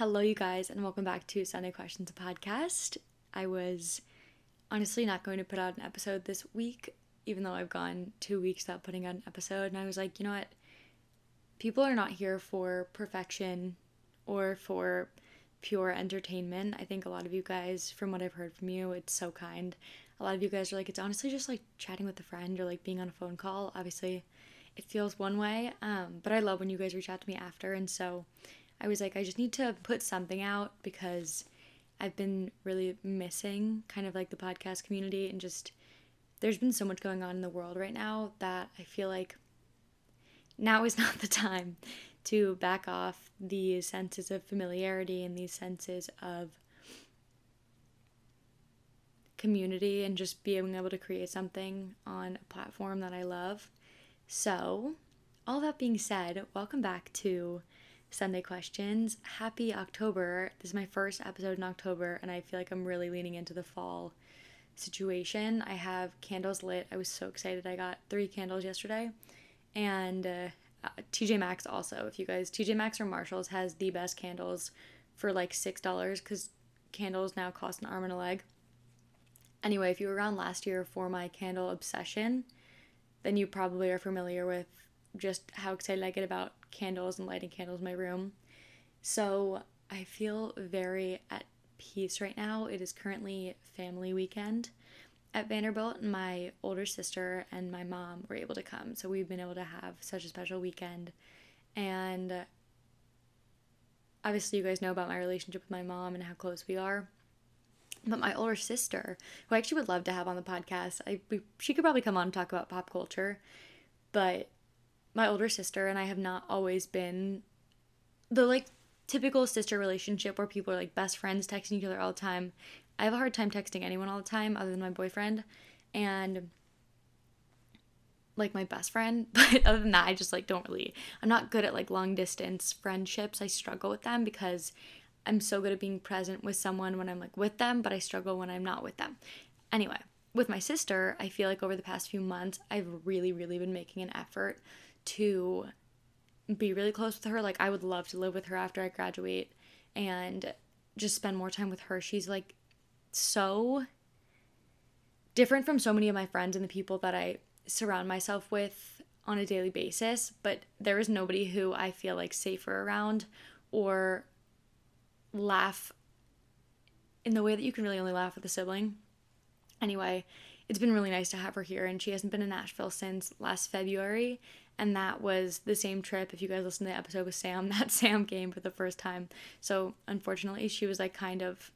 Hello, you guys, and welcome back to Sunday Questions podcast. I was honestly not going to put out an episode this week, even though I've gone two weeks without putting out an episode. And I was like, you know what? People are not here for perfection or for pure entertainment. I think a lot of you guys, from what I've heard from you, it's so kind. A lot of you guys are like, it's honestly just like chatting with a friend or like being on a phone call. Obviously, it feels one way, um, but I love when you guys reach out to me after. And so I was like, I just need to put something out because I've been really missing kind of like the podcast community and just there's been so much going on in the world right now that I feel like now is not the time to back off these senses of familiarity and these senses of community and just being able to create something on a platform that I love. So, all that being said, welcome back to Sunday questions. Happy October. This is my first episode in October, and I feel like I'm really leaning into the fall situation. I have candles lit. I was so excited. I got three candles yesterday. And uh, uh TJ Maxx also, if you guys, TJ Maxx or Marshalls has the best candles for like $6 because candles now cost an arm and a leg. Anyway, if you were around last year for my candle obsession, then you probably are familiar with just how excited I get about candles and lighting candles in my room. So I feel very at peace right now. It is currently family weekend at Vanderbilt, and my older sister and my mom were able to come. So we've been able to have such a special weekend. And obviously, you guys know about my relationship with my mom and how close we are. But my older sister, who I actually would love to have on the podcast, I we, she could probably come on and talk about pop culture, but my older sister and I have not always been the like typical sister relationship where people are like best friends texting each other all the time. I have a hard time texting anyone all the time other than my boyfriend and like my best friend, but other than that I just like don't really I'm not good at like long distance friendships. I struggle with them because I'm so good at being present with someone when I'm like with them, but I struggle when I'm not with them. Anyway, with my sister, I feel like over the past few months I've really really been making an effort to be really close with her. Like, I would love to live with her after I graduate and just spend more time with her. She's like so different from so many of my friends and the people that I surround myself with on a daily basis, but there is nobody who I feel like safer around or laugh in the way that you can really only laugh with a sibling. Anyway, it's been really nice to have her here, and she hasn't been in Nashville since last February and that was the same trip. If you guys listen to the episode with Sam, that Sam came for the first time. So unfortunately, she was like kind of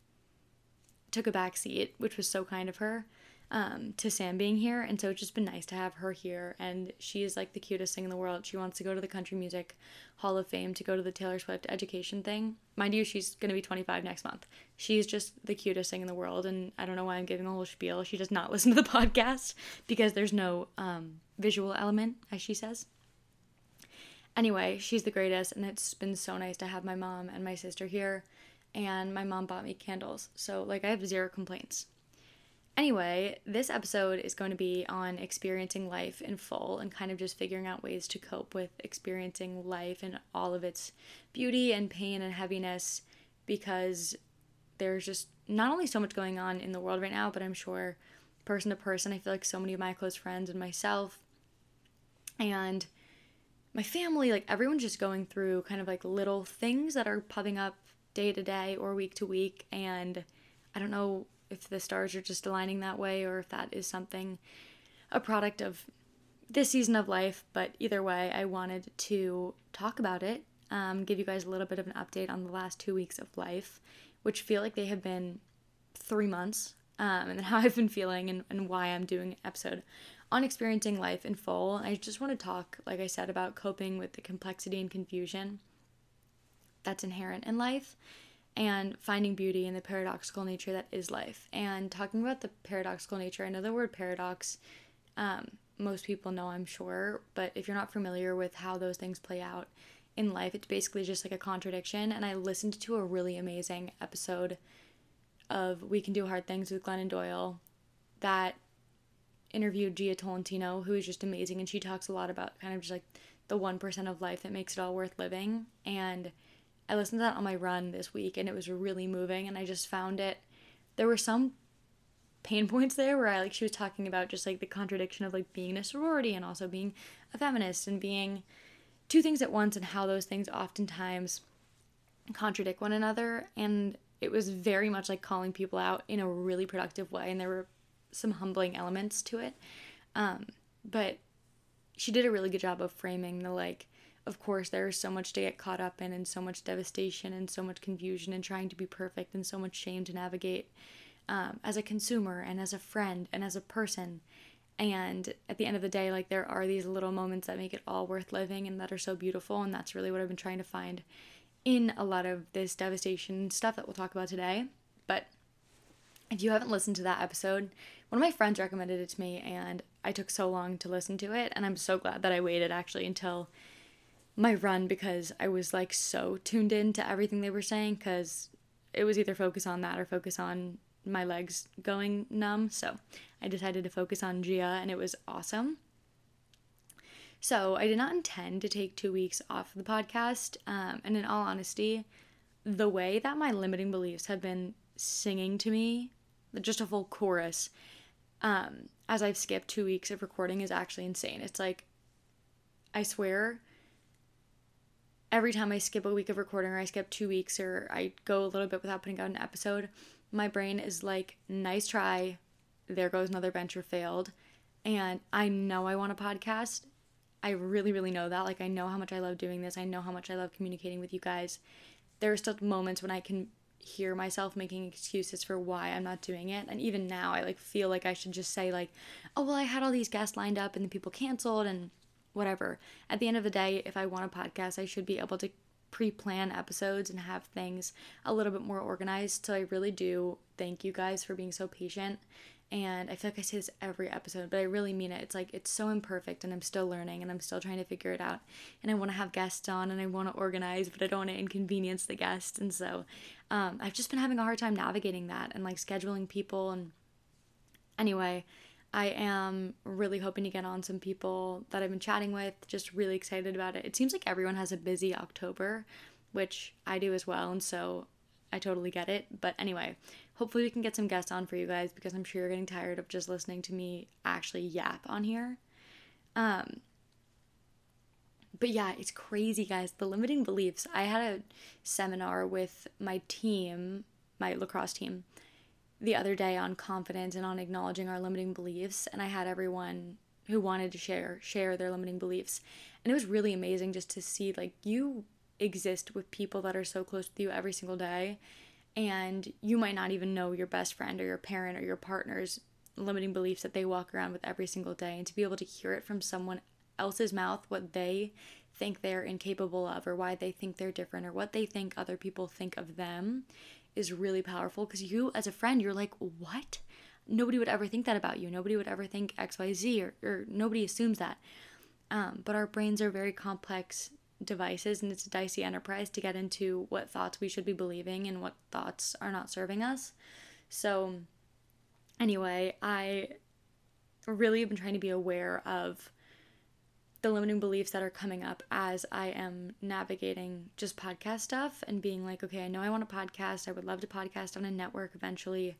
took a back seat, which was so kind of her. Um, to Sam being here, and so it's just been nice to have her here. And she is like the cutest thing in the world. She wants to go to the Country Music Hall of Fame to go to the Taylor Swift education thing. Mind you, she's gonna be 25 next month. She's just the cutest thing in the world, and I don't know why I'm giving a whole spiel. She does not listen to the podcast because there's no um, visual element, as she says. Anyway, she's the greatest, and it's been so nice to have my mom and my sister here. And my mom bought me candles, so like I have zero complaints. Anyway, this episode is going to be on experiencing life in full and kind of just figuring out ways to cope with experiencing life and all of its beauty and pain and heaviness because there's just not only so much going on in the world right now, but I'm sure person to person, I feel like so many of my close friends and myself and my family, like everyone's just going through kind of like little things that are popping up day to day or week to week. And I don't know if the stars are just aligning that way or if that is something, a product of this season of life. But either way, I wanted to talk about it, um, give you guys a little bit of an update on the last two weeks of life, which feel like they have been three months. Um, and how I've been feeling and, and why I'm doing episode on experiencing life in full. I just want to talk, like I said, about coping with the complexity and confusion that's inherent in life and finding beauty in the paradoxical nature that is life. And talking about the paradoxical nature, I know the word paradox, um, most people know, I'm sure, but if you're not familiar with how those things play out in life, it's basically just like a contradiction. And I listened to a really amazing episode of We Can Do Hard Things with Glennon Doyle that interviewed Jia Tolentino, who is just amazing, and she talks a lot about kind of just like the 1% of life that makes it all worth living. And I listened to that on my run this week and it was really moving and I just found it there were some pain points there where I like she was talking about just like the contradiction of like being a sorority and also being a feminist and being two things at once and how those things oftentimes contradict one another and it was very much like calling people out in a really productive way and there were some humbling elements to it. Um, but she did a really good job of framing the like of course there's so much to get caught up in and so much devastation and so much confusion and trying to be perfect and so much shame to navigate um, as a consumer and as a friend and as a person. And at the end of the day like there are these little moments that make it all worth living and that are so beautiful. And that's really what i've been trying to find in a lot of this devastation stuff that we'll talk about today. But if you haven't listened to that episode one of my friends recommended it to me and i took so long to listen to it and i'm so glad that i waited actually until my run because I was like so tuned in to everything they were saying because it was either focus on that or focus on my legs going numb. So I decided to focus on Jia and it was awesome. So I did not intend to take two weeks off the podcast. Um, and in all honesty, the way that my limiting beliefs have been singing to me, just a full chorus, um, as I've skipped two weeks of recording is actually insane. It's like, I swear, every time I skip a week of recording or I skip two weeks or I go a little bit without putting out an episode, my brain is like, nice try. There goes another venture failed. And I know I want a podcast. I really, really know that. Like, I know how much I love doing this. I know how much I love communicating with you guys. There are still moments when I can hear myself making excuses for why I'm not doing it. And even now, I like feel like I should just say, like, oh, well, I had all these guests lined up and the people canceled and whatever. At the end of the day, if I want a podcast, I should be able to pre plan episodes and have things a little bit more organized. So I really do thank you guys for being so patient. And I feel like I say this every episode, but I really mean it. It's like it's so imperfect and I'm still learning and I'm still trying to figure it out. And I want to have guests on and I want to organize, but I don't want to inconvenience the guests. And so um, I've just been having a hard time navigating that and like scheduling people. And anyway, I am really hoping to get on some people that I've been chatting with, just really excited about it. It seems like everyone has a busy October, which I do as well, and so I totally get it. But anyway, hopefully we can get some guests on for you guys because I'm sure you're getting tired of just listening to me actually yap on here. Um but yeah, it's crazy, guys. The limiting beliefs. I had a seminar with my team, my lacrosse team, the other day on confidence and on acknowledging our limiting beliefs and I had everyone who wanted to share share their limiting beliefs. And it was really amazing just to see like you exist with people that are so close with you every single day and you might not even know your best friend or your parent or your partner's limiting beliefs that they walk around with every single day and to be able to hear it from someone else's mouth what they think they're incapable of or why they think they're different or what they think other people think of them is really powerful because you, as a friend, you're like, what? Nobody would ever think that about you. Nobody would ever think XYZ, or, or nobody assumes that. Um, but our brains are very complex devices, and it's a dicey enterprise to get into what thoughts we should be believing and what thoughts are not serving us. So, anyway, I really have been trying to be aware of the limiting beliefs that are coming up as I am navigating just podcast stuff and being like, okay, I know I want a podcast. I would love to podcast on a network eventually,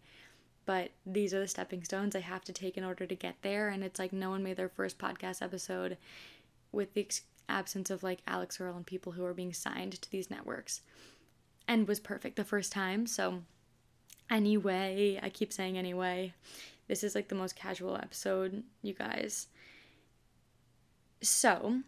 but these are the stepping stones I have to take in order to get there. And it's like no one made their first podcast episode with the ex- absence of like Alix Earle and people who are being signed to these networks and was perfect the first time. So, anyway, I keep saying anyway. This is like the most casual episode, you guys. So,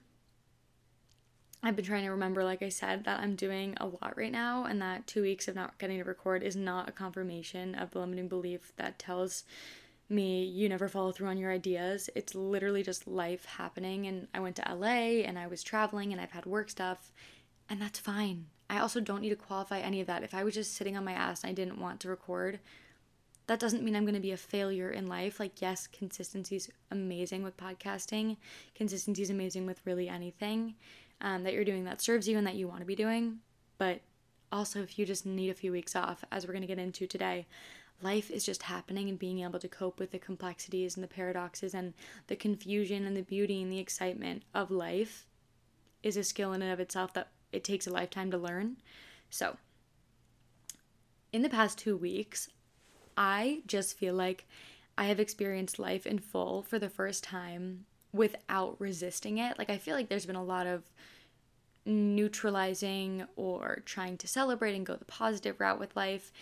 I've been trying to remember, like I said, that I'm doing a lot right now, and that two weeks of not getting to record is not a confirmation of the limiting belief that tells me you never follow through on your ideas. It's literally just life happening. And I went to LA and I was traveling and I've had work stuff, and that's fine. I also don't need to qualify any of that. If I was just sitting on my ass and I didn't want to record, that doesn't mean I'm going to be a failure in life. Like, yes, consistency is amazing with podcasting, consistency is amazing with really anything um, that you're doing that serves you and that you want to be doing. But also, if you just need a few weeks off, as we're going to get into today, life is just happening and being able to cope with the complexities and the paradoxes and the confusion and the beauty and the excitement of life is a skill in and of itself that it takes a lifetime to learn. So, in the past two weeks, I just feel like I have experienced life in full for the first time without resisting it. Like, I feel like there's been a lot of neutralizing or trying to celebrate and go the positive route with life.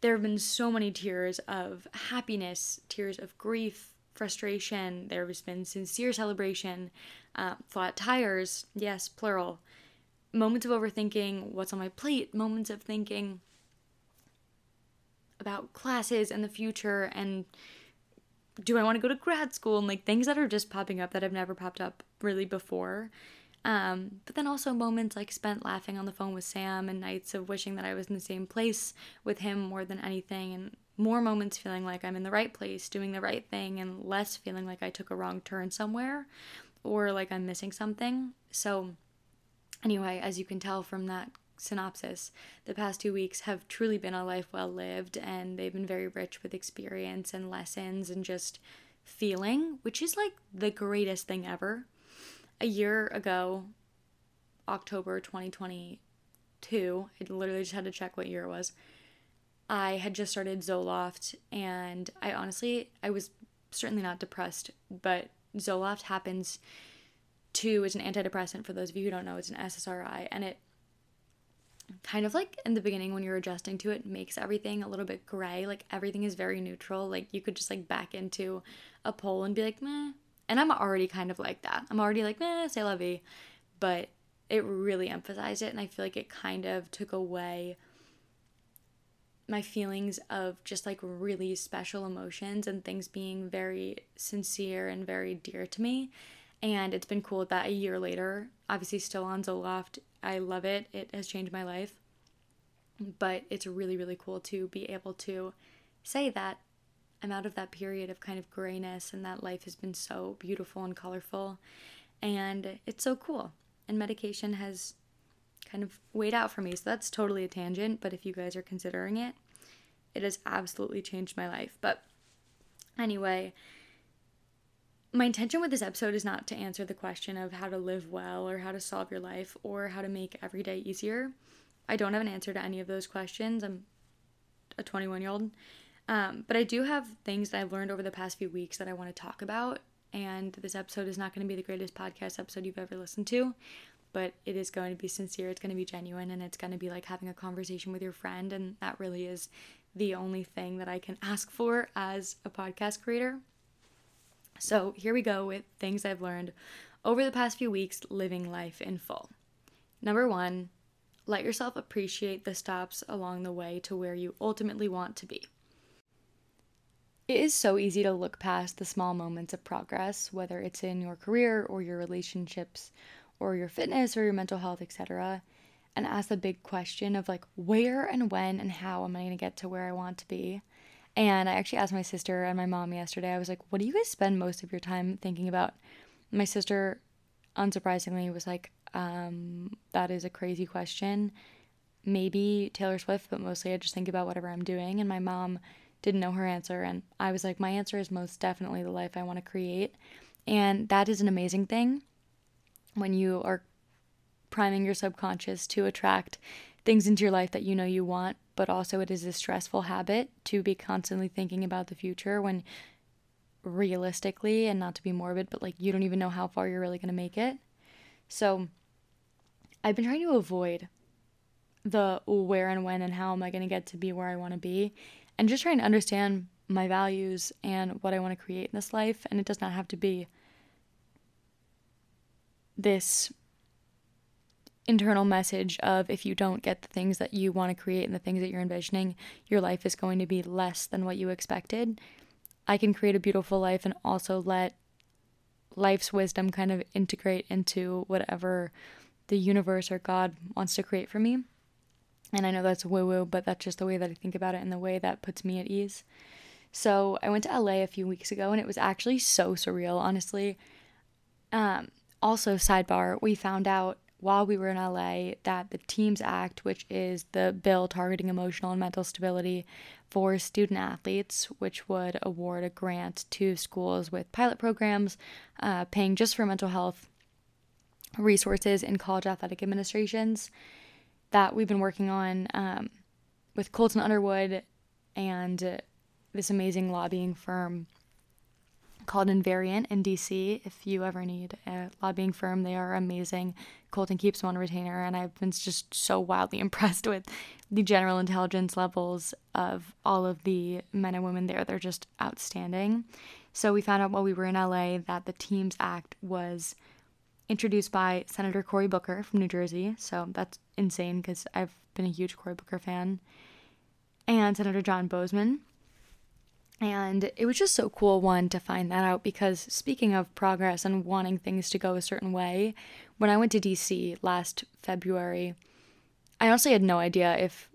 There have been so many tears of happiness, tears of grief, frustration. There has been sincere celebration, uh, flat tires, yes, plural. Moments of overthinking, what's on my plate, moments of thinking about classes and the future and do I want to go to grad school and like things that are just popping up that have never popped up really before. Um, but then also moments like spent laughing on the phone with Sam and nights of wishing that I was in the same place with him more than anything, and more moments feeling like I'm in the right place, doing the right thing, and less feeling like I took a wrong turn somewhere or like I'm missing something. So, anyway, as you can tell from that synopsis, the past two weeks have truly been a life well lived, and they've been very rich with experience and lessons and just feeling, which is like the greatest thing ever a year ago, October 2022, I literally just had to check what year it was. I had just started Zoloft and I honestly I was certainly not depressed, but Zoloft happens to is an antidepressant for those of you who don't know, it's an SSRI and it kind of like in the beginning when you're adjusting to it makes everything a little bit gray, like everything is very neutral, like you could just like back into a pole and be like, "Meh, and I'm already kind of like that. I'm already like, eh, say vie. But it really emphasized it. And I feel like it kind of took away my feelings of just like really special emotions and things being very sincere and very dear to me. And it's been cool that a year later, obviously still on Zoloft, I love it. It has changed my life. But it's really, really cool to be able to say that I'm out of that period of kind of grayness, and that life has been so beautiful and colorful. And it's so cool. And medication has kind of weighed out for me. So that's totally a tangent, but if you guys are considering it, it has absolutely changed my life. But anyway, my intention with this episode is not to answer the question of how to live well or how to solve your life or how to make every day easier. I don't have an answer to any of those questions. I'm a 21 year old um, but I do have things that I've learned over the past few weeks that I want to talk about. And this episode is not going to be the greatest podcast episode you've ever listened to, but it is going to be sincere, it's going to be genuine, and it's going to be like having a conversation with your friend. And that really is the only thing that I can ask for as a podcast creator. So here we go with things I've learned over the past few weeks living life in full. Number one, let yourself appreciate the stops along the way to where you ultimately want to be. It is so easy to look past the small moments of progress, whether it's in your career or your relationships or your fitness or your mental health, etc., and ask the big question of like, where and when and how am I going to get to where I want to be? And I actually asked my sister and my mom yesterday, I was like, what do you guys spend most of your time thinking about? My sister, unsurprisingly, was like, um, that is a crazy question. Maybe Taylor Swift, but mostly I just think about whatever I'm doing. And my mom, didn't know her answer. And I was like, my answer is most definitely the life I want to create. And that is an amazing thing when you are priming your subconscious to attract things into your life that you know you want, but also it is a stressful habit to be constantly thinking about the future when realistically and not to be morbid, but like you don't even know how far you're really going to make it. So I've been trying to avoid the where and when and how am I going to get to be where I want to be and just trying to understand my values and what I want to create in this life. And it does not have to be this internal message of if you don't get the things that you want to create and the things that you're envisioning, your life is going to be less than what you expected. I can create a beautiful life and also let life's wisdom kind of integrate into whatever the universe or God wants to create for me. And I know that's woo woo, but that's just the way that I think about it and the way that puts me at ease. So I went to LA a few weeks ago and it was actually so surreal, honestly. Um, also, sidebar, we found out while we were in LA that the TEAMS Act, which is the bill targeting emotional and mental stability for student athletes, which would award a grant to schools with pilot programs, uh, paying just for mental health resources in college athletic administrations that we've been working on um, with Colton Underwood and uh, this amazing lobbying firm called Invariant in DC. If you ever need a lobbying firm, they are amazing. Colton keeps them on retainer, and I've been just so wildly impressed with the general intelligence levels of all of the men and women there. They're just outstanding. So we found out while we were in LA that the Teams Act was introduced by Senator Cory Booker from New Jersey. So that's insane because I've been a huge Cory Booker fan. And Senator John Boozman. And it was just so cool, one, to find that out because speaking of progress and wanting things to go a certain way, when I went to DC last February, I honestly had no idea if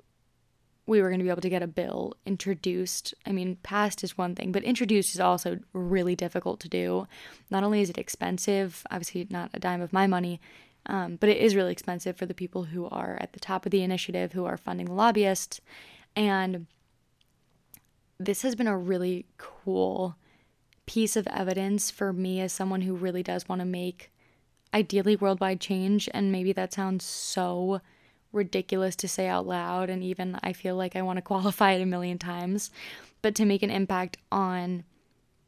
we were going to be able to get a bill introduced. I mean, passed is one thing, but introduced is also really difficult to do. Not only is it expensive, obviously not a dime of my money, um, but it is really expensive for the people who are at the top of the initiative, who are funding the lobbyists. And this has been a really cool piece of evidence for me as someone who really does want to make ideally worldwide change. And maybe that sounds so ridiculous to say out loud. And even I feel like I want to qualify it a million times. But to make an impact on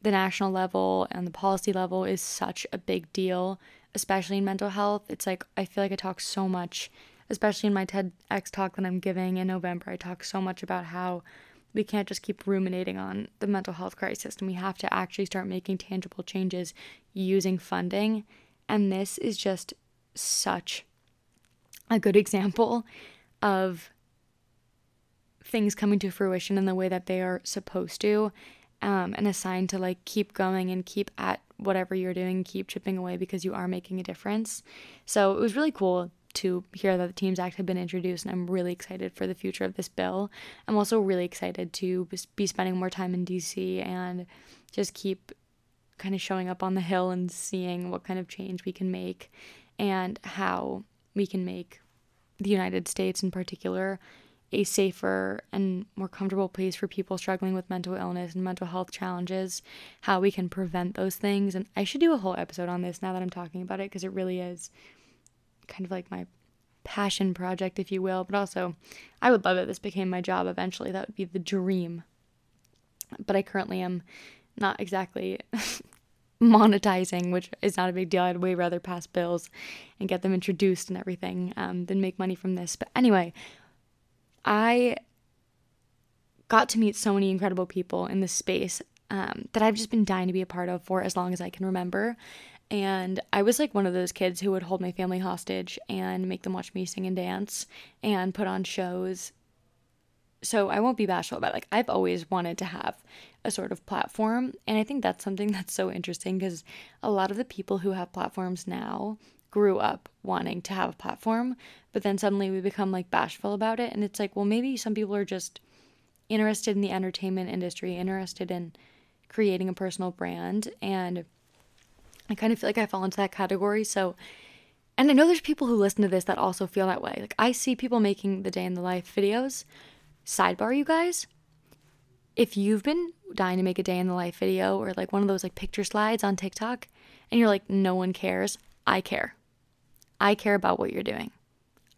the national level and the policy level is such a big deal, especially in mental health. It's like I feel like I talk so much, especially in my TEDx talk that I'm giving in November. I talk so much about how we can't just keep ruminating on the mental health crisis and we have to actually start making tangible changes using funding. And this is just such a good example of things coming to fruition in the way that they are supposed to um, and a sign to like keep going and keep at whatever you're doing keep chipping away because you are making a difference so it was really cool to hear that the Teams Act had been introduced, and I'm really excited for the future of this bill. I'm also really excited to be spending more time in DC and just keep kind of showing up on the Hill and seeing what kind of change we can make and how we can make the United States in particular a safer and more comfortable place for people struggling with mental illness and mental health challenges, how we can prevent those things. And I should do a whole episode on this now that I'm talking about it because it really is kind of like my passion project, if you will. But also, I would love it. This became my job eventually. That would be the dream. But I currently am not exactly monetizing, which is not a big deal. I'd way rather pass bills and get them introduced and everything um, than make money from this. But anyway, I got to meet so many incredible people in this space um, that I've just been dying to be a part of for as long as I can remember. And I was like one of those kids who would hold my family hostage and make them watch me sing and dance and put on shows. So I won't be bashful about it. Like I've always wanted to have a sort of platform, and I think that's something that's so interesting because a lot of the people who have platforms now grew up wanting to have a platform, but then suddenly we become like bashful about it and it's like, well, maybe some people are just interested in the entertainment industry, interested in creating a personal brand and I kind of feel like I fall into that category. So, and I know there's people who listen to this that also feel that way. Like, I see people making the day in the life videos. Sidebar, you guys, if you've been dying to make a day in the life video or like one of those like picture slides on TikTok and you're like, no one cares, I care. I care about what you're doing.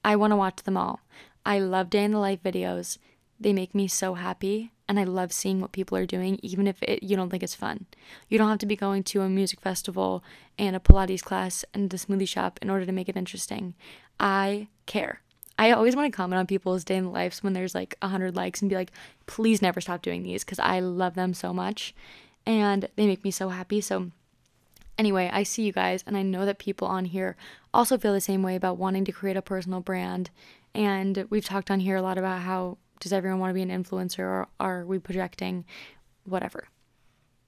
I want to watch them all. I love day in the life videos. They make me so happy and I love seeing what people are doing, even if it, you don't think it's fun. You don't have to be going to a music festival and a Pilates class and the smoothie shop in order to make it interesting. I care. I always want to comment on people's day in the lives when there's like 100 likes and be like, please never stop doing these because I love them so much and they make me so happy. So, anyway, I see you guys and I know that people on here also feel the same way about wanting to create a personal brand. And we've talked on here a lot about how does everyone want to be an influencer or are we projecting whatever?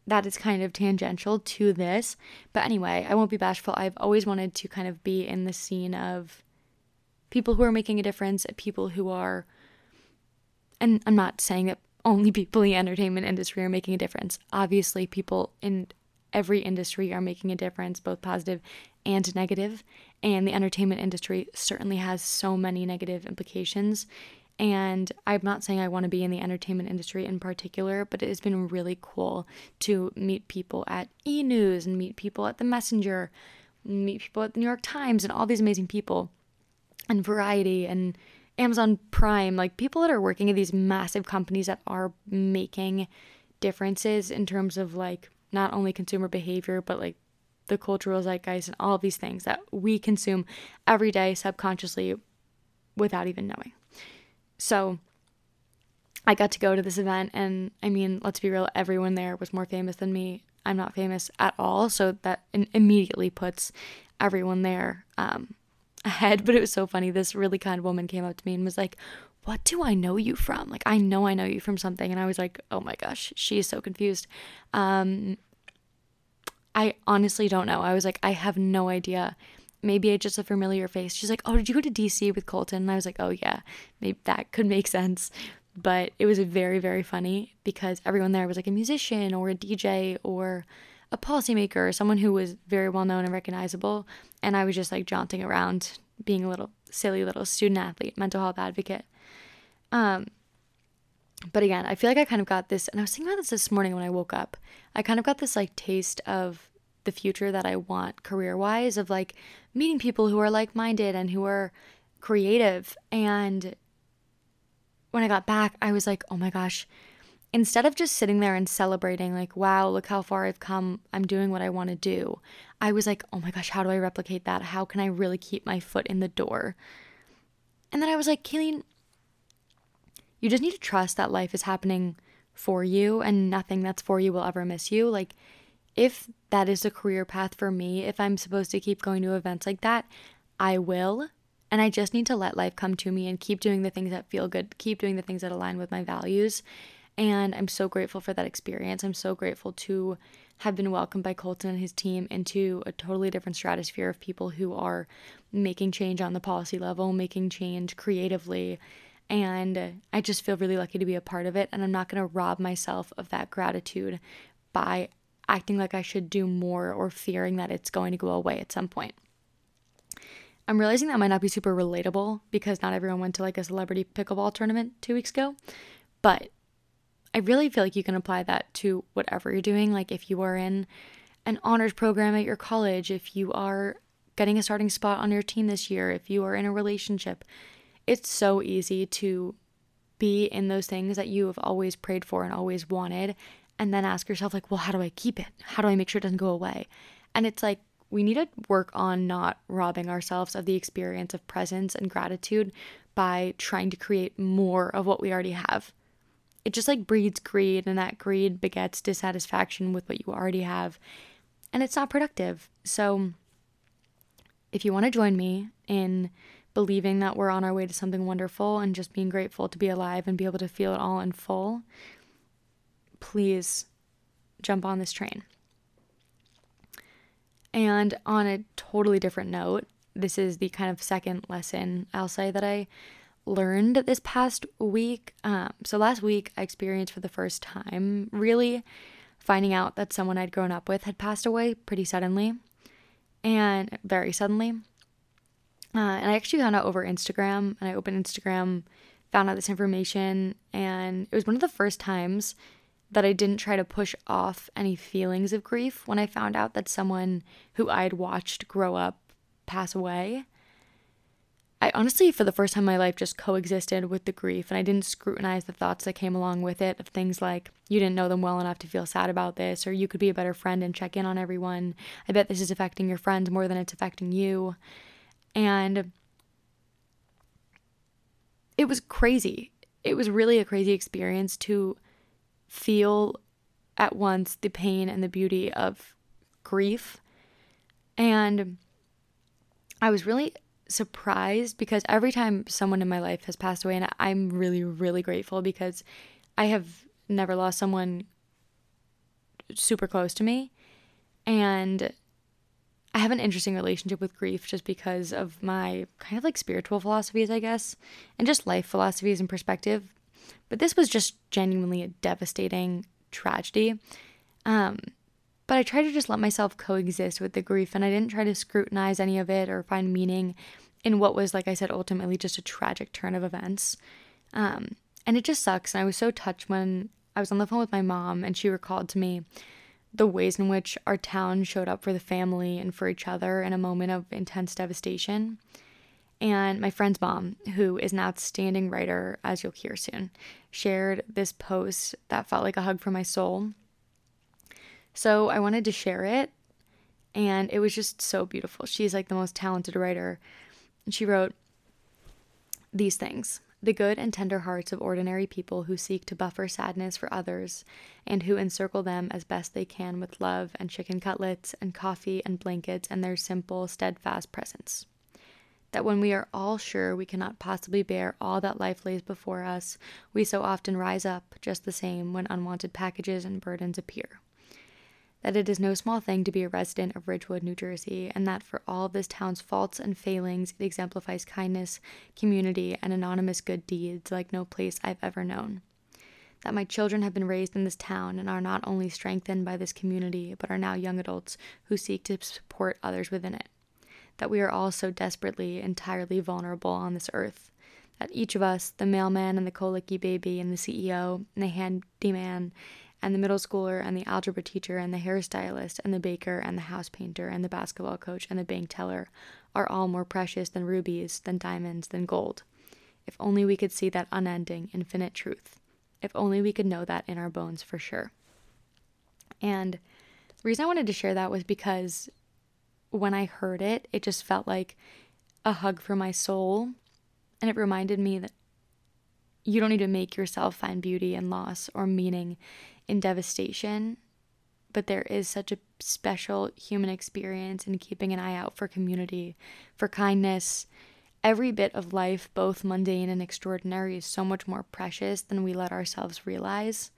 That is kind of tangential to this. But anyway, I won't be bashful. I've always wanted to kind of be in the scene of people who are making a difference, people who are, and I'm not saying that only people in the entertainment industry are making a difference. Obviously, people in every industry are making a difference, both positive and negative. And the entertainment industry certainly has so many negative implications. And I'm not saying I want to be in the entertainment industry in particular, but it has been really cool to meet people at E News and meet people at The Messenger, meet people at the New York Times, and all these amazing people, and Variety, and Amazon Prime, like people that are working at these massive companies that are making differences in terms of like not only consumer behavior, but like the cultural zeitgeist and all of these things that we consume every day subconsciously without even knowing. So I got to go to this event, and I mean, let's be real, everyone there was more famous than me. I'm not famous at all, so that immediately puts everyone there um, ahead. But it was so funny. This really kind woman came up to me and was like, What do I know you from? Like, I know I know you from something. And I was like, Oh my gosh, she is so confused. Um, I honestly don't know. I was like, I have no idea. Maybe it's just a familiar face. She's like, Oh, did you go to DC with Colton? And I was like, Oh, yeah, maybe that could make sense but it was very very funny because everyone there was like a musician or a DJ or a policymaker or someone who was very well known and recognizable and I was just like jaunting around being a little silly little student athlete mental health advocate um but again I feel like I kind of got this and I was thinking about this this morning when I woke up I kind of got this like taste of the future that I want career wise of like meeting people who are like minded and who are creative and when I got back, I was like, oh my gosh, instead of just sitting there and celebrating, like, wow, look how far I've come, I'm doing what I want to do, I was like, oh my gosh, how do I replicate that? How can I really keep my foot in the door? And then I was like, Cailin, you just need to trust that life is happening for you and nothing that's for you will ever miss you. Like, if that is a career path for me, if I'm supposed to keep going to events like that, I will. And I just need to let life come to me and keep doing the things that feel good, keep doing the things that align with my values. And I'm so grateful for that experience. I'm so grateful to have been welcomed by Colton and his team into a totally different stratosphere of people who are making change on the policy level, making change creatively. And I just feel really lucky to be a part of it. And I'm not going to rob myself of that gratitude by acting like I should do more or fearing that it's going to go away at some point. I'm realizing that might not be super relatable because not everyone went to like a celebrity pickleball tournament two weeks ago. But I really feel like you can apply that to whatever you're doing. Like if you are in an honors program at your college, if you are getting a starting spot on your team this year, if you are in a relationship, it's so easy to be in those things that you have always prayed for and always wanted. And then ask yourself, like, well, how do I keep it? How do I make sure it doesn't go away? And it's like, we need to work on not robbing ourselves of the experience of presence and gratitude by trying to create more of what we already have. It just like breeds greed, and that greed begets dissatisfaction with what you already have, and it's not productive. So, if you want to join me in believing that we're on our way to something wonderful and just being grateful to be alive and be able to feel it all in full, please jump on this train. And on a totally different note, this is the kind of second lesson I'll say that I learned this past week. Um, so last week, I experienced for the first time really finding out that someone I'd grown up with had passed away pretty suddenly and very suddenly. Uh, and I actually found out over Instagram, and I opened Instagram, found out this information, and it was one of the first times that I didn't try to push off any feelings of grief when I found out that someone who I'd watched grow up pass away. I honestly, for the first time in my life, just coexisted with the grief and I didn't scrutinize the thoughts that came along with it of things like, you didn't know them well enough to feel sad about this, or you could be a better friend and check in on everyone. I bet this is affecting your friends more than it's affecting you. And it was crazy. It was really a crazy experience to feel at once the pain and the beauty of grief. And I was really surprised because every time someone in my life has passed away, and I'm really, really grateful because I have never lost someone super close to me. And I have an interesting relationship with grief just because of my kind of like spiritual philosophies, I guess, and just life philosophies and perspective. But this was just genuinely a devastating tragedy. Um, but I tried to just let myself coexist with the grief and I didn't try to scrutinize any of it or find meaning in what was, like I said, ultimately just a tragic turn of events. Um, and it just sucks. And I was so touched when I was on the phone with my mom and she recalled to me the ways in which our town showed up for the family and for each other in a moment of intense devastation. And my friend's mom, who is an outstanding writer, as you'll hear soon, shared this post that felt like a hug for my soul. So I wanted to share it, and it was just so beautiful. She's like the most talented writer. And she wrote these things the good and tender hearts of ordinary people who seek to buffer sadness for others and who encircle them as best they can with love and chicken cutlets and coffee and blankets and their simple, steadfast presence. That when we are all sure we cannot possibly bear all that life lays before us, we so often rise up just the same when unwanted packages and burdens appear that it is no small thing to be a resident of Ridgewood, New Jersey, and that for all this town's faults and failings, it exemplifies kindness, community, and anonymous good deeds like no place I've ever known. That my children have been raised in this town and are not only strengthened by this community, but are now young adults who seek to support others within it. That we are all so desperately, entirely vulnerable on this earth. That each of us, the mailman and the colicky baby and the CEO and the handyman and the middle schooler and the algebra teacher and the hairstylist and the baker and the house painter and the basketball coach and the bank teller are all more precious than rubies, than diamonds, than gold. If only we could see that unending, infinite truth. If only we could know that in our bones for sure. And the reason I wanted to share that was because when I heard it, it just felt like a hug for my soul. And it reminded me that you don't need to make yourself find beauty and loss or meaning in devastation, but there is such a special human experience in keeping an eye out for community, for kindness. Every bit of life, both mundane and extraordinary, is so much more precious than we let ourselves realize.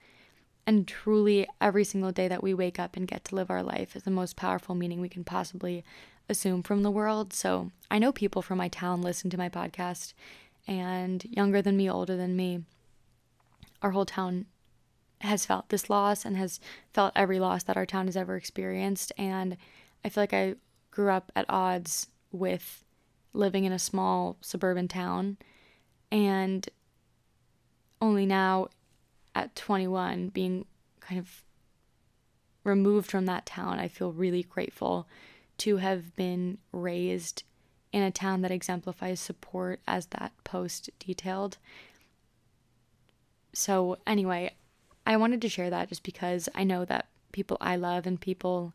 And truly, every single day that we wake up and get to live our life is the most powerful meaning we can possibly assume from the world. So I know people from my town listen to my podcast, and younger than me, older than me, our whole town has felt this loss and has felt every loss that our town has ever experienced. And I feel like I grew up at odds with living in a small suburban town. And only now at 21, being kind of removed from that town, I feel really grateful to have been raised in a town that exemplifies support as that post detailed. So, anyway, I wanted to share that just because I know that people I love and people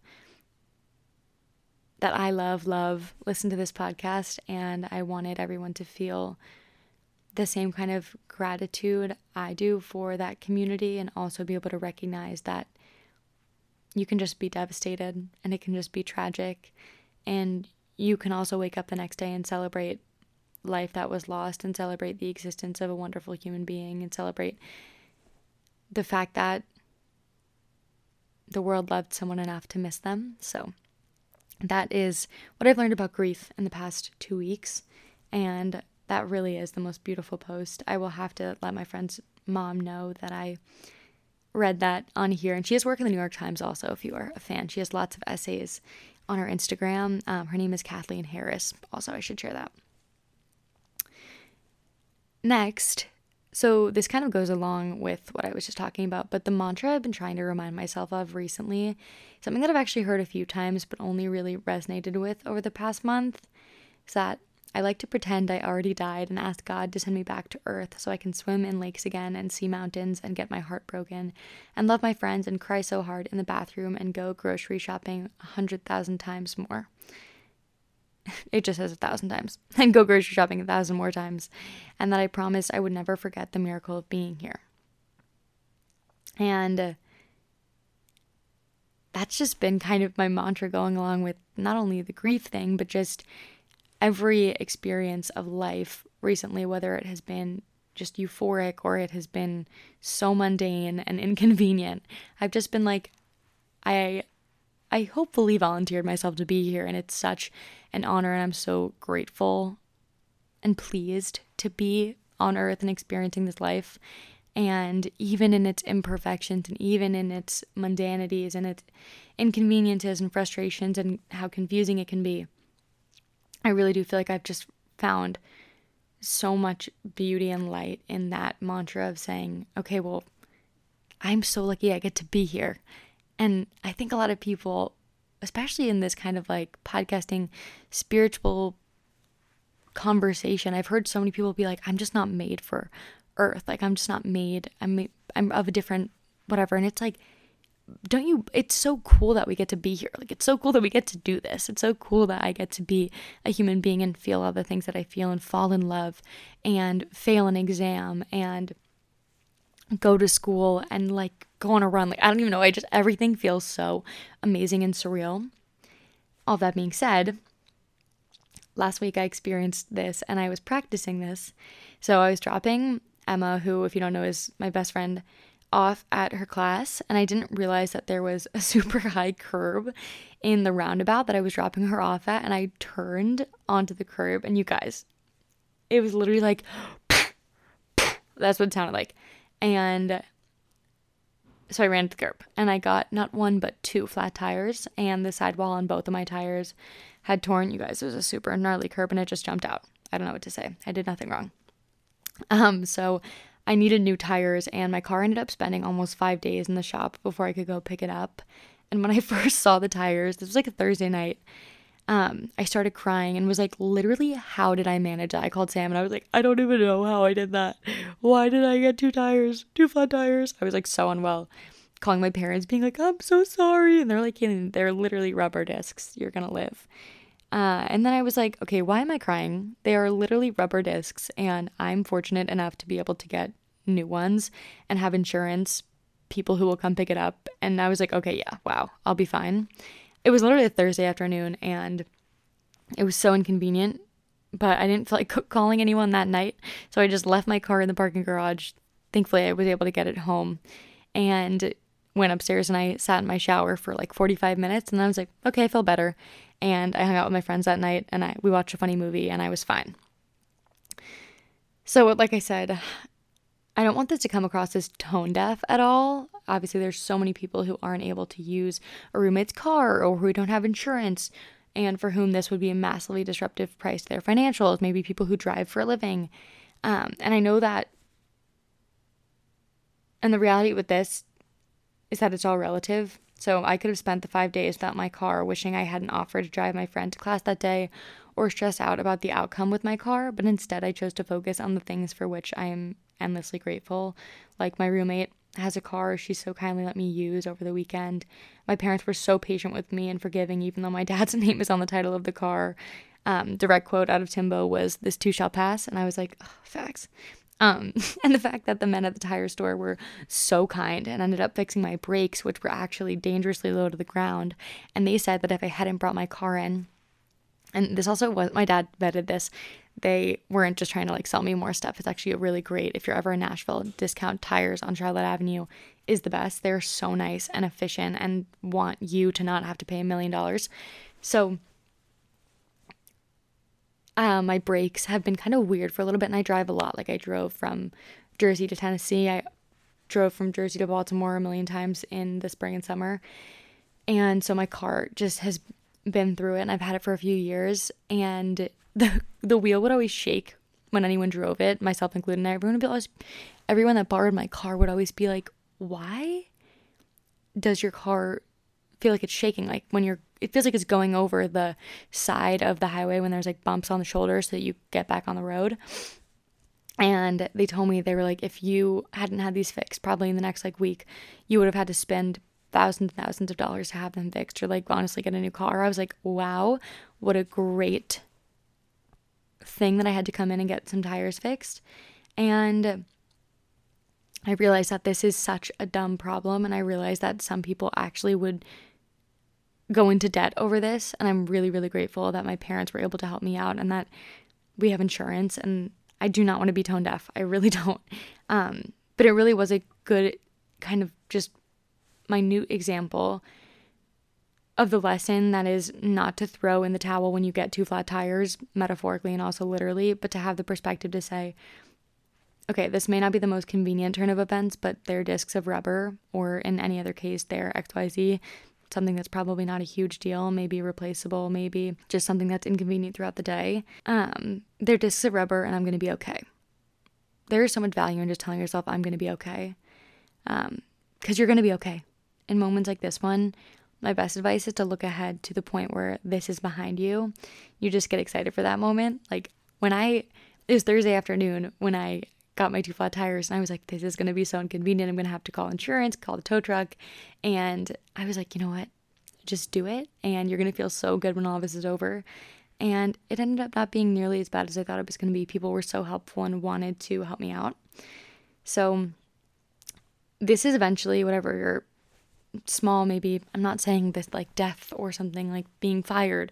that I love, love, listen to this podcast. And I wanted everyone to feel the same kind of gratitude I do for that community and also be able to recognize that you can just be devastated and it can just be tragic. And you can also wake up the next day and celebrate life that was lost and celebrate the existence of a wonderful human being and celebrate the fact that the world loved someone enough to miss them. So that is what I've learned about grief in the past two weeks. And that really is the most beautiful post. I will have to let my friend's mom know that I read that on here. And she has work in the New York Times also, if you are a fan. She has lots of essays on her Instagram. Um, her name is Kathleen Harris. Also, I should share that. Next, so, this kind of goes along with what I was just talking about, but the mantra I've been trying to remind myself of recently, something that I've actually heard a few times but only really resonated with over the past month, is that I like to pretend I already died and ask God to send me back to earth so I can swim in lakes again and see mountains and get my heart broken and love my friends and cry so hard in the bathroom and go grocery shopping a hundred thousand times more. it just says a thousand times, and go grocery shopping a thousand more times, and that I promised I would never forget the miracle of being here. And uh, that's just been kind of my mantra going along with not only the grief thing, but just every experience of life recently, whether it has been just euphoric or it has been so mundane and inconvenient. I've just been like, I I hopefully volunteered myself to be here, and it's such an honor, and I'm so grateful and pleased to be on earth and experiencing this life. And even in its imperfections, and even in its mundanities, and its inconveniences and frustrations, and how confusing it can be, I really do feel like I've just found so much beauty and light in that mantra of saying, okay, well, I'm so lucky I get to be here. And I think a lot of people, especially in this kind of like podcasting, spiritual conversation. I've heard so many people be like, I'm just not made for earth. Like, I'm just not made, I'm, I'm of a different whatever. And it's like, don't you it's so cool that we get to be here. Like it's so cool that we get to do this. It's so cool that i get to be a human being and feel all the things that i feel and fall in love and fail an exam and go to school and like go on a run. Like i don't even know. I just everything feels so amazing and surreal. All that being said last week i experienced this and i was practicing this. So i was dropping emma who if you don't know is my best friend off at her class and I didn't realize that there was a super high curb in the roundabout that I was dropping her off at and I turned onto the curb and you guys it was literally like that's what it sounded like. And so I ran to the curb and I got not one but two flat tires and the sidewall on both of my tires had torn. You guys it was a super gnarly curb and it just jumped out. I don't know what to say. I did nothing wrong. Um so I needed new tires, and my car ended up spending almost five days in the shop before I could go pick it up. And when I first saw the tires, this was like a Thursday night, um, I started crying and was like, literally, how did I manage that? I called Sam and I was like, I don't even know how I did that. Why did I get two tires, two flat tires? I was like so unwell. Calling my parents, being like, I'm so sorry. And they're like, they're literally rubber discs. You're gonna live. Uh, and then I was like, okay, why am I crying? They are literally rubber discs, and I'm fortunate enough to be able to get new ones and have insurance, people who will come pick it up. And I was like, okay, yeah, wow, I'll be fine. It was literally a Thursday afternoon, and it was so inconvenient, but I didn't feel like calling anyone that night. So I just left my car in the parking garage. Thankfully, I was able to get it home and went upstairs and I sat in my shower for like 45 minutes. And I was like, okay, I feel better and I hung out with my friends that night and I we watched a funny movie and I was fine. So like I said, I don't want this to come across as tone deaf at all. Obviously there's so many people who aren't able to use a roommate's car or who don't have insurance and for whom this would be a massively disruptive price to their financials, maybe people who drive for a living. Um, and I know that and the reality with this is that it's all relative. So I could have spent the five days without my car, wishing I hadn't offered to drive my friend to class that day, or stress out about the outcome with my car, but instead I chose to focus on the things for which I am endlessly grateful. Like my roommate has a car she so kindly let me use over the weekend. My parents were so patient with me and forgiving, even though my dad's name is on the title of the car. Um, direct quote out of Timbo was, This too shall pass. And I was like, oh, facts. Um, and the fact that the men at the tire store were so kind and ended up fixing my brakes, which were actually dangerously low to the ground. And they said that if I hadn't brought my car in, and this also was my dad vetted this, they weren't just trying to like sell me more stuff. It's actually a really great, if you're ever in Nashville, discount tires on Charlotte Avenue is the best. They're so nice and efficient and want you to not have to pay a million dollars. So, uh, my brakes have been kind of weird for a little bit, and I drive a lot. Like I drove from Jersey to Tennessee. I drove from Jersey to Baltimore a million times in the spring and summer, and so my car just has been through it, and I've had it for a few years. And the the wheel would always shake when anyone drove it, myself included. And everyone would be always, everyone that borrowed my car would always be like, "Why does your car feel like it's shaking like when you're it feels like it's going over the side of the highway when there's like bumps on the shoulder so that you get back on the road. And they told me they were like if you hadn't had these fixed probably in the next like week you would have had to spend thousands and thousands of dollars to have them fixed or like honestly get a new car. I was like wow what a great thing that i had to come in and get some tires fixed. And I realized that this is such a dumb problem, and I realized that some people actually would go into debt over this. And I'm really, really grateful that my parents were able to help me out and that we have insurance. And I do not want to be tone deaf. I really don't. Um, but it really was a good kind of just minute example of the lesson that is not to throw in the towel when you get two flat tires, metaphorically and also literally, but to have the perspective to say, okay, this may not be the most convenient turn of events, but they're discs of rubber, or in any other case, they're XYZ something that's probably not a huge deal, maybe replaceable, maybe just something that's inconvenient throughout the day. Um, they're discs of rubber and I'm going to be okay. There is so much value in just telling yourself, I'm going to be okay. Because um, you're going to be okay. In moments like this one, my best advice is to look ahead to the point where this is behind you. You just get excited for that moment. Like, when I, it was Thursday afternoon when I got my two flat tires and I was like, this is to be so inconvenient. I'm to have to call insurance, call the tow truck. And I was like, you know what? Just do it. And you're to feel so good when all this is over. And it ended up not being nearly as bad as I thought it was to be. People were so helpful and wanted to help me out. So, this is eventually whatever your small, maybe, I'm not saying this like death or something like being fired.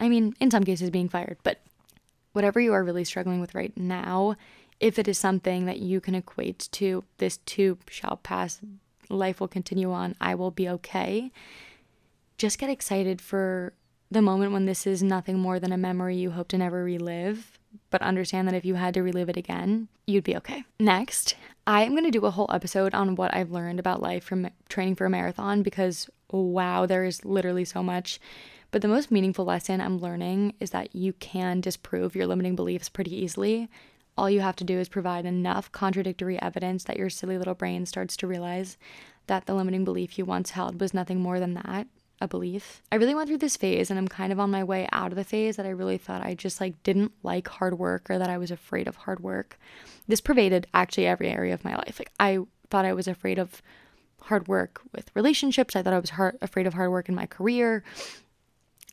I mean, in some cases, being fired, but whatever you are really struggling with right now, if it is something that you can equate to this too shall pass, life will continue on, I will be okay, just get excited for the moment when this is nothing more than a memory you hope to never relive, but understand that if you had to relive it again, you'd be okay. Next, I am going to do a whole episode on what I've learned about life from training for a marathon because wow, there is literally so much. But the most meaningful lesson I'm learning is that you can disprove your limiting beliefs pretty easily all you have to do is provide enough contradictory evidence that your silly little brain starts to realize that the limiting belief you once held was nothing more than that a belief. I really went through this phase and I'm kind of on my way out of the phase that I really thought I just like didn't like hard work or that I was afraid of hard work. This pervaded actually every area of my life. Like I thought I was afraid of hard work with relationships. I thought I was hard, afraid of hard work in my career.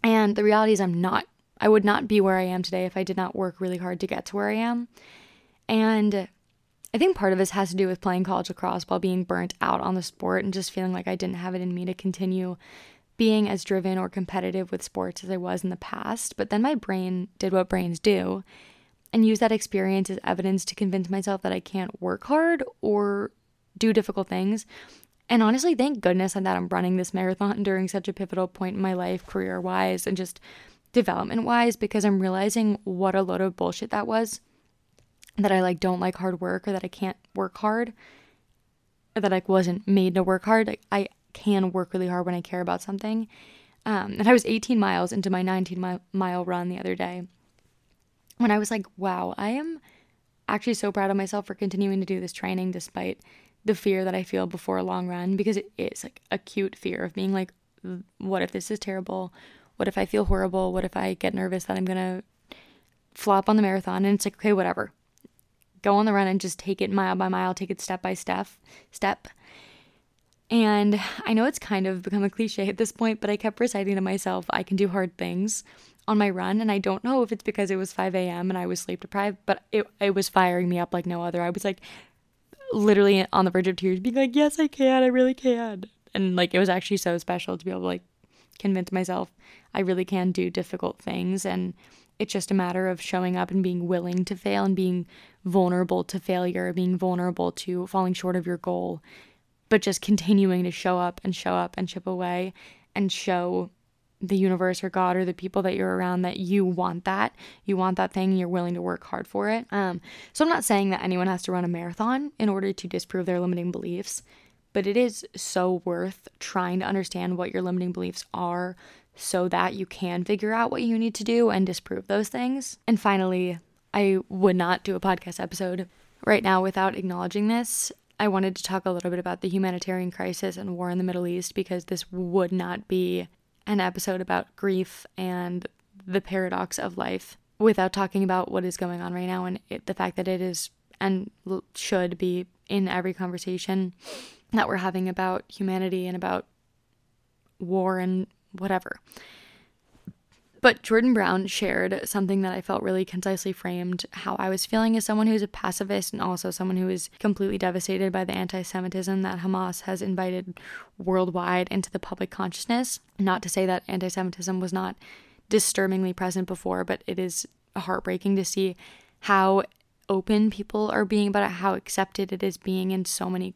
And the reality is I'm not I would not be where I am today if I did not work really hard to get to where I am. And I think part of this has to do with playing college lacrosse while being burnt out on the sport and just feeling like I didn't have it in me to continue being as driven or competitive with sports as I was in the past. But then my brain did what brains do and used that experience as evidence to convince myself that I can't work hard or do difficult things. And honestly, thank goodness that I'm running this marathon during such a pivotal point in my life, career wise, and just development wise because I'm realizing what a load of bullshit that was. That I like don't like hard work or that I can't work hard. Or that I wasn't made to work hard. Like, I can work really hard when I care about something. Um, and I was 18 miles into my 19 mile, mile run the other day when I was like, wow, I am actually so proud of myself for continuing to do this training despite the fear that I feel before a long run because it is like acute fear of being like, what if this is terrible? What if I feel horrible? What if I get nervous that I'm going to flop on the marathon? And it's like, okay, whatever. Go on the run and just take it mile by mile, take it step by step, step. And I know it's kind of become a cliche at this point, but I kept reciting to myself, I can do hard things on my run. And I don't know if it's because it was 5 a.m. and I was sleep deprived, but it, it was firing me up like no other. I was like literally on the verge of tears, being like, yes, I can, I really can. And like it was actually so special to be able to like convince myself I really can do difficult things. And it's just a matter of showing up and being willing to fail and being vulnerable to failure, being vulnerable to falling short of your goal, but just continuing to show up and show up and chip away and show the universe or God or the people that you're around that you want that. You want that thing, you're willing to work hard for it. Um, so I'm not saying that anyone has to run a marathon in order to disprove their limiting beliefs, but it is so worth trying to understand what your limiting beliefs are so that you can figure out what you need to do and disprove those things. And finally, I would not do a podcast episode right now without acknowledging this. I wanted to talk a little bit about the humanitarian crisis and war in the Middle East because this would not be an episode about grief and the paradox of life without talking about what is going on right now and it, the fact that it is and should be in every conversation that we're having about humanity and about war and whatever. But Jordan Brown shared something that I felt really concisely framed how I was feeling as someone who's a pacifist and also someone who is completely devastated by the anti Semitism that Hamas has invited worldwide into the public consciousness. Not to say that anti Semitism was not disturbingly present before, but it is heartbreaking to see how open people are being about it, how accepted it is being in so many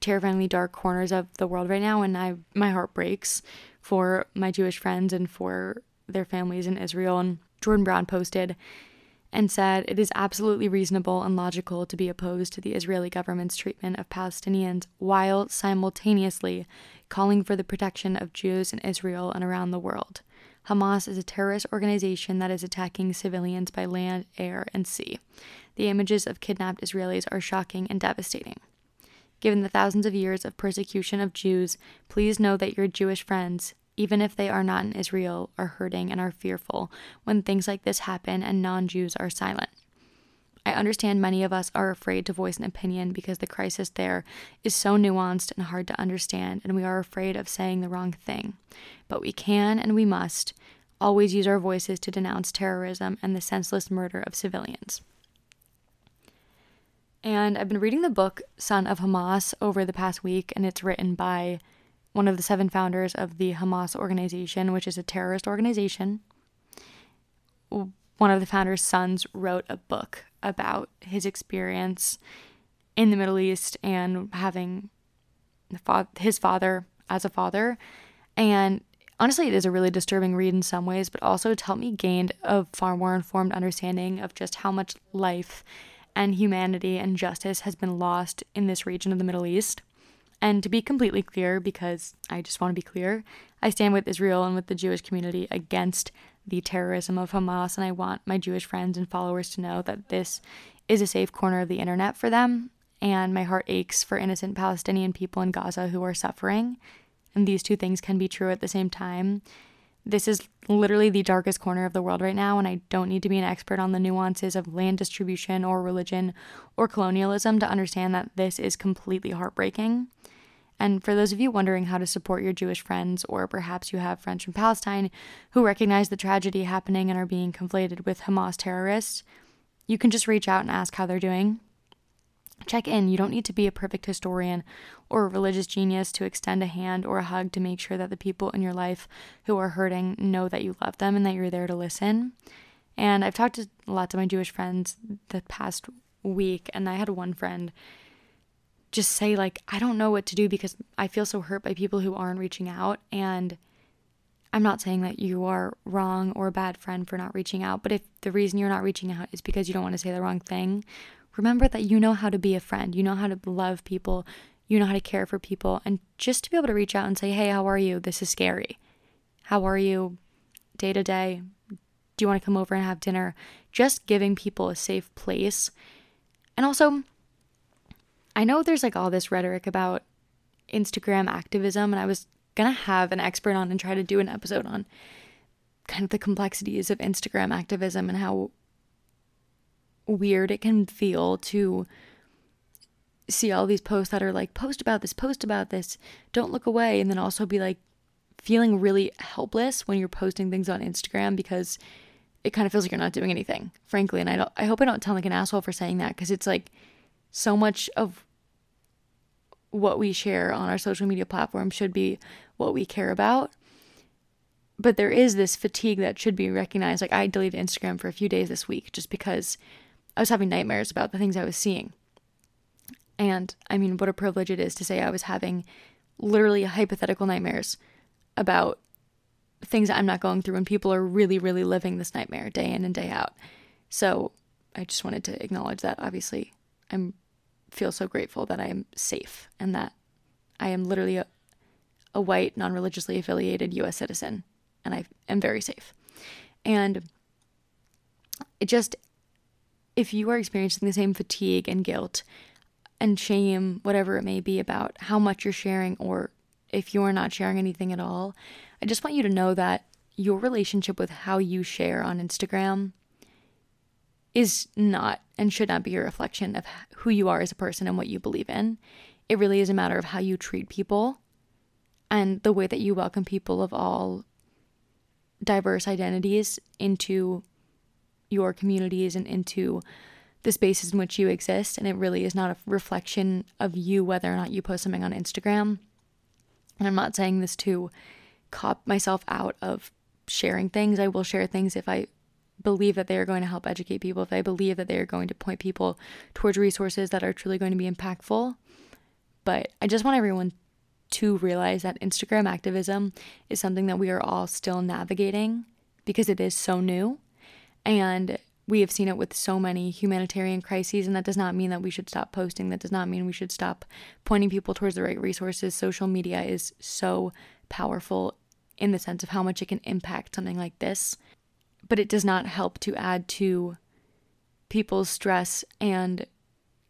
terrifyingly dark corners of the world right now and I my heart breaks for my Jewish friends and for their families in Israel and Jordan Brown posted and said it is absolutely reasonable and logical to be opposed to the Israeli government's treatment of Palestinians while simultaneously calling for the protection of Jews in Israel and around the world. Hamas is a terrorist organization that is attacking civilians by land, air, and sea. The images of kidnapped Israelis are shocking and devastating. Given the thousands of years of persecution of Jews, please know that your Jewish friends even if they are not in Israel, are hurting and are fearful when things like this happen and non Jews are silent. I understand many of us are afraid to voice an opinion because the crisis there is so nuanced and hard to understand, and we are afraid of saying the wrong thing. But we can and we must always use our voices to denounce terrorism and the senseless murder of civilians. And I've been reading the book Son of Hamas over the past week, and it's written by one of the seven founders of the Hamas organization, which is a terrorist organization. One of the founders' sons wrote a book about his experience in the Middle East and having his father as a father. And honestly, it is a really disturbing read in some ways, but also it's helped me gain a far more informed understanding of just how much life and humanity and justice has been lost in this region of the Middle East. And to be completely clear, because I just want to be clear, I stand with Israel and with the Jewish community against the terrorism of Hamas, and I want my Jewish friends and followers to know that this is a safe corner of the internet for them. And my heart aches for innocent Palestinian people in Gaza who are suffering. And these two things can be true at the same time. This is literally the darkest corner of the world right now, and I don't need to be an expert on the nuances of land distribution or religion or colonialism to understand that this is completely heartbreaking. And for those of you wondering how to support your Jewish friends, or perhaps you have friends from Palestine who recognize the tragedy happening and are being conflated with Hamas terrorists, you can just reach out and ask how they're doing. Check in. You don't need to be a perfect historian or a religious genius to extend a hand or a hug to make sure that the people in your life who are hurting know that you love them and that you're there to listen. And I've talked to lots of my Jewish friends the past week, and I had one friend just say like I don't know what to do because I feel so hurt by people who aren't reaching out and I'm not saying that you are wrong or a bad friend for not reaching out, but if the reason you're not reaching out is because you don't want to say the wrong thing, remember that you know how to be a friend. You know how to love people. You know how to care for people and just to be able to reach out and say, "Hey, how are you? This is scary. How are you day to day? Do you want to come over and have dinner?" Just giving people a safe place. And also I know there's like all this rhetoric about Instagram activism, and I was gonna have an expert on and try to do an episode on kind of the complexities of Instagram activism and how weird it can feel to see all these posts that are like post about this post about this don't look away and then also be like feeling really helpless when you're posting things on Instagram because it kind of feels like you're not doing anything frankly and I don't I hope I don't sound like an asshole for saying that because it's like so much of what we share on our social media platform should be what we care about. But there is this fatigue that should be recognized. Like, I deleted Instagram for a few days this week just because I was having nightmares about the things I was seeing. And I mean, what a privilege it is to say I was having literally hypothetical nightmares about things I'm not going through, when people are really, really living this nightmare day in and day out. So I just wanted to acknowledge that. Obviously, I'm feel so grateful that I am safe and that I am literally a, a white, non religiously affiliated US citizen, and I am very safe. And it just, if you are experiencing the same fatigue and guilt and shame, whatever it may be, about how much you're sharing, or if you are not sharing anything at all, I just want you to know that your relationship with how you share on Instagram is not and should not be a reflection of who you are as a person and what you believe in. It really is a matter of how you treat people and the way that you welcome people of all diverse identities into your communities and into the spaces in which you exist. And it really is not a reflection of you whether or not you post something on Instagram. And I'm not saying this to cop myself out of sharing things. I will share things if I believe that they are going to help educate people, if I believe that they are going to point people towards resources that are truly going to be impactful. But I just want everyone to realize that Instagram activism is something that we are all still navigating because it is so new. And we have seen it with so many humanitarian crises, and that does not mean that we should stop posting. That does not mean we should stop pointing people towards the right resources. Social media is so powerful in the sense of how much it can impact something like this but it does not help to add to people's stress and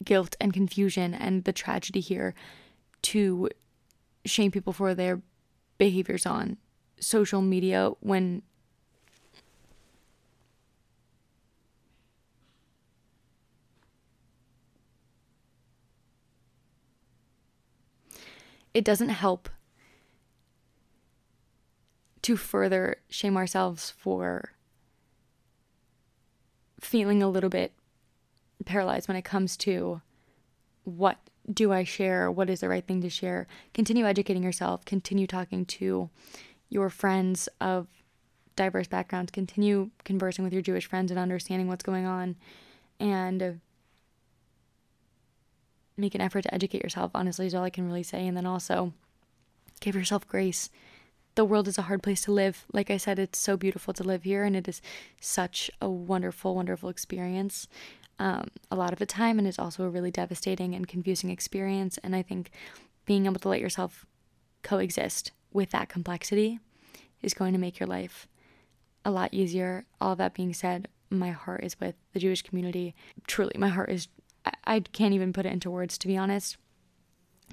guilt and confusion and the tragedy here to shame people for their behaviors on social media when it doesn't help to further shame ourselves for feeling a little bit paralyzed when it comes to what do I share? What is the right thing to share? Continue educating yourself, continue talking to your friends of diverse backgrounds, continue conversing with your Jewish friends and understanding what's going on, and make an effort to educate yourself, honestly, is all I can really say. And then also give yourself grace. The world is a hard place to live. Like I said, it's so beautiful to live here, and it is such a wonderful, wonderful experience um, a lot of the time, and it's also a really devastating and confusing experience. And I think being able to let yourself coexist with that complexity is going to make your life a lot easier. All that being said, my heart is with the Jewish community. Truly, my heart is, I, can't even put it into words, to be honest.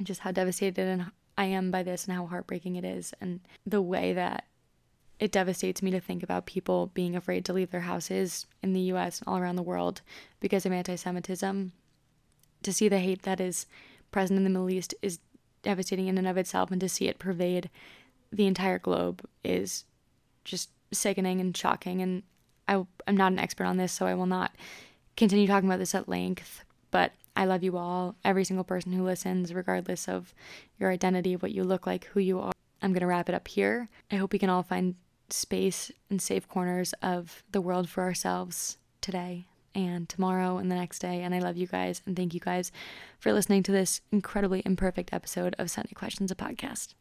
Just how devastated I am by this and how heartbreaking it is, and the way that it devastates me to think about people being afraid to leave their houses in the US and all around the world because of anti Semitism. To see the hate that is present in the Middle East is devastating in and of itself, and to see it pervade the entire globe is just sickening and shocking. And I, I'm not an expert on this, so I will not continue talking about this at length, but I love you all, every single person who listens, regardless of your identity, what you look like, who you are. I'm going to wrap it up here. I hope we can all find space and safe corners of the world for ourselves today and tomorrow and the next day. And I love you guys and thank you guys for listening to this incredibly imperfect episode of Sunday Questions, a podcast.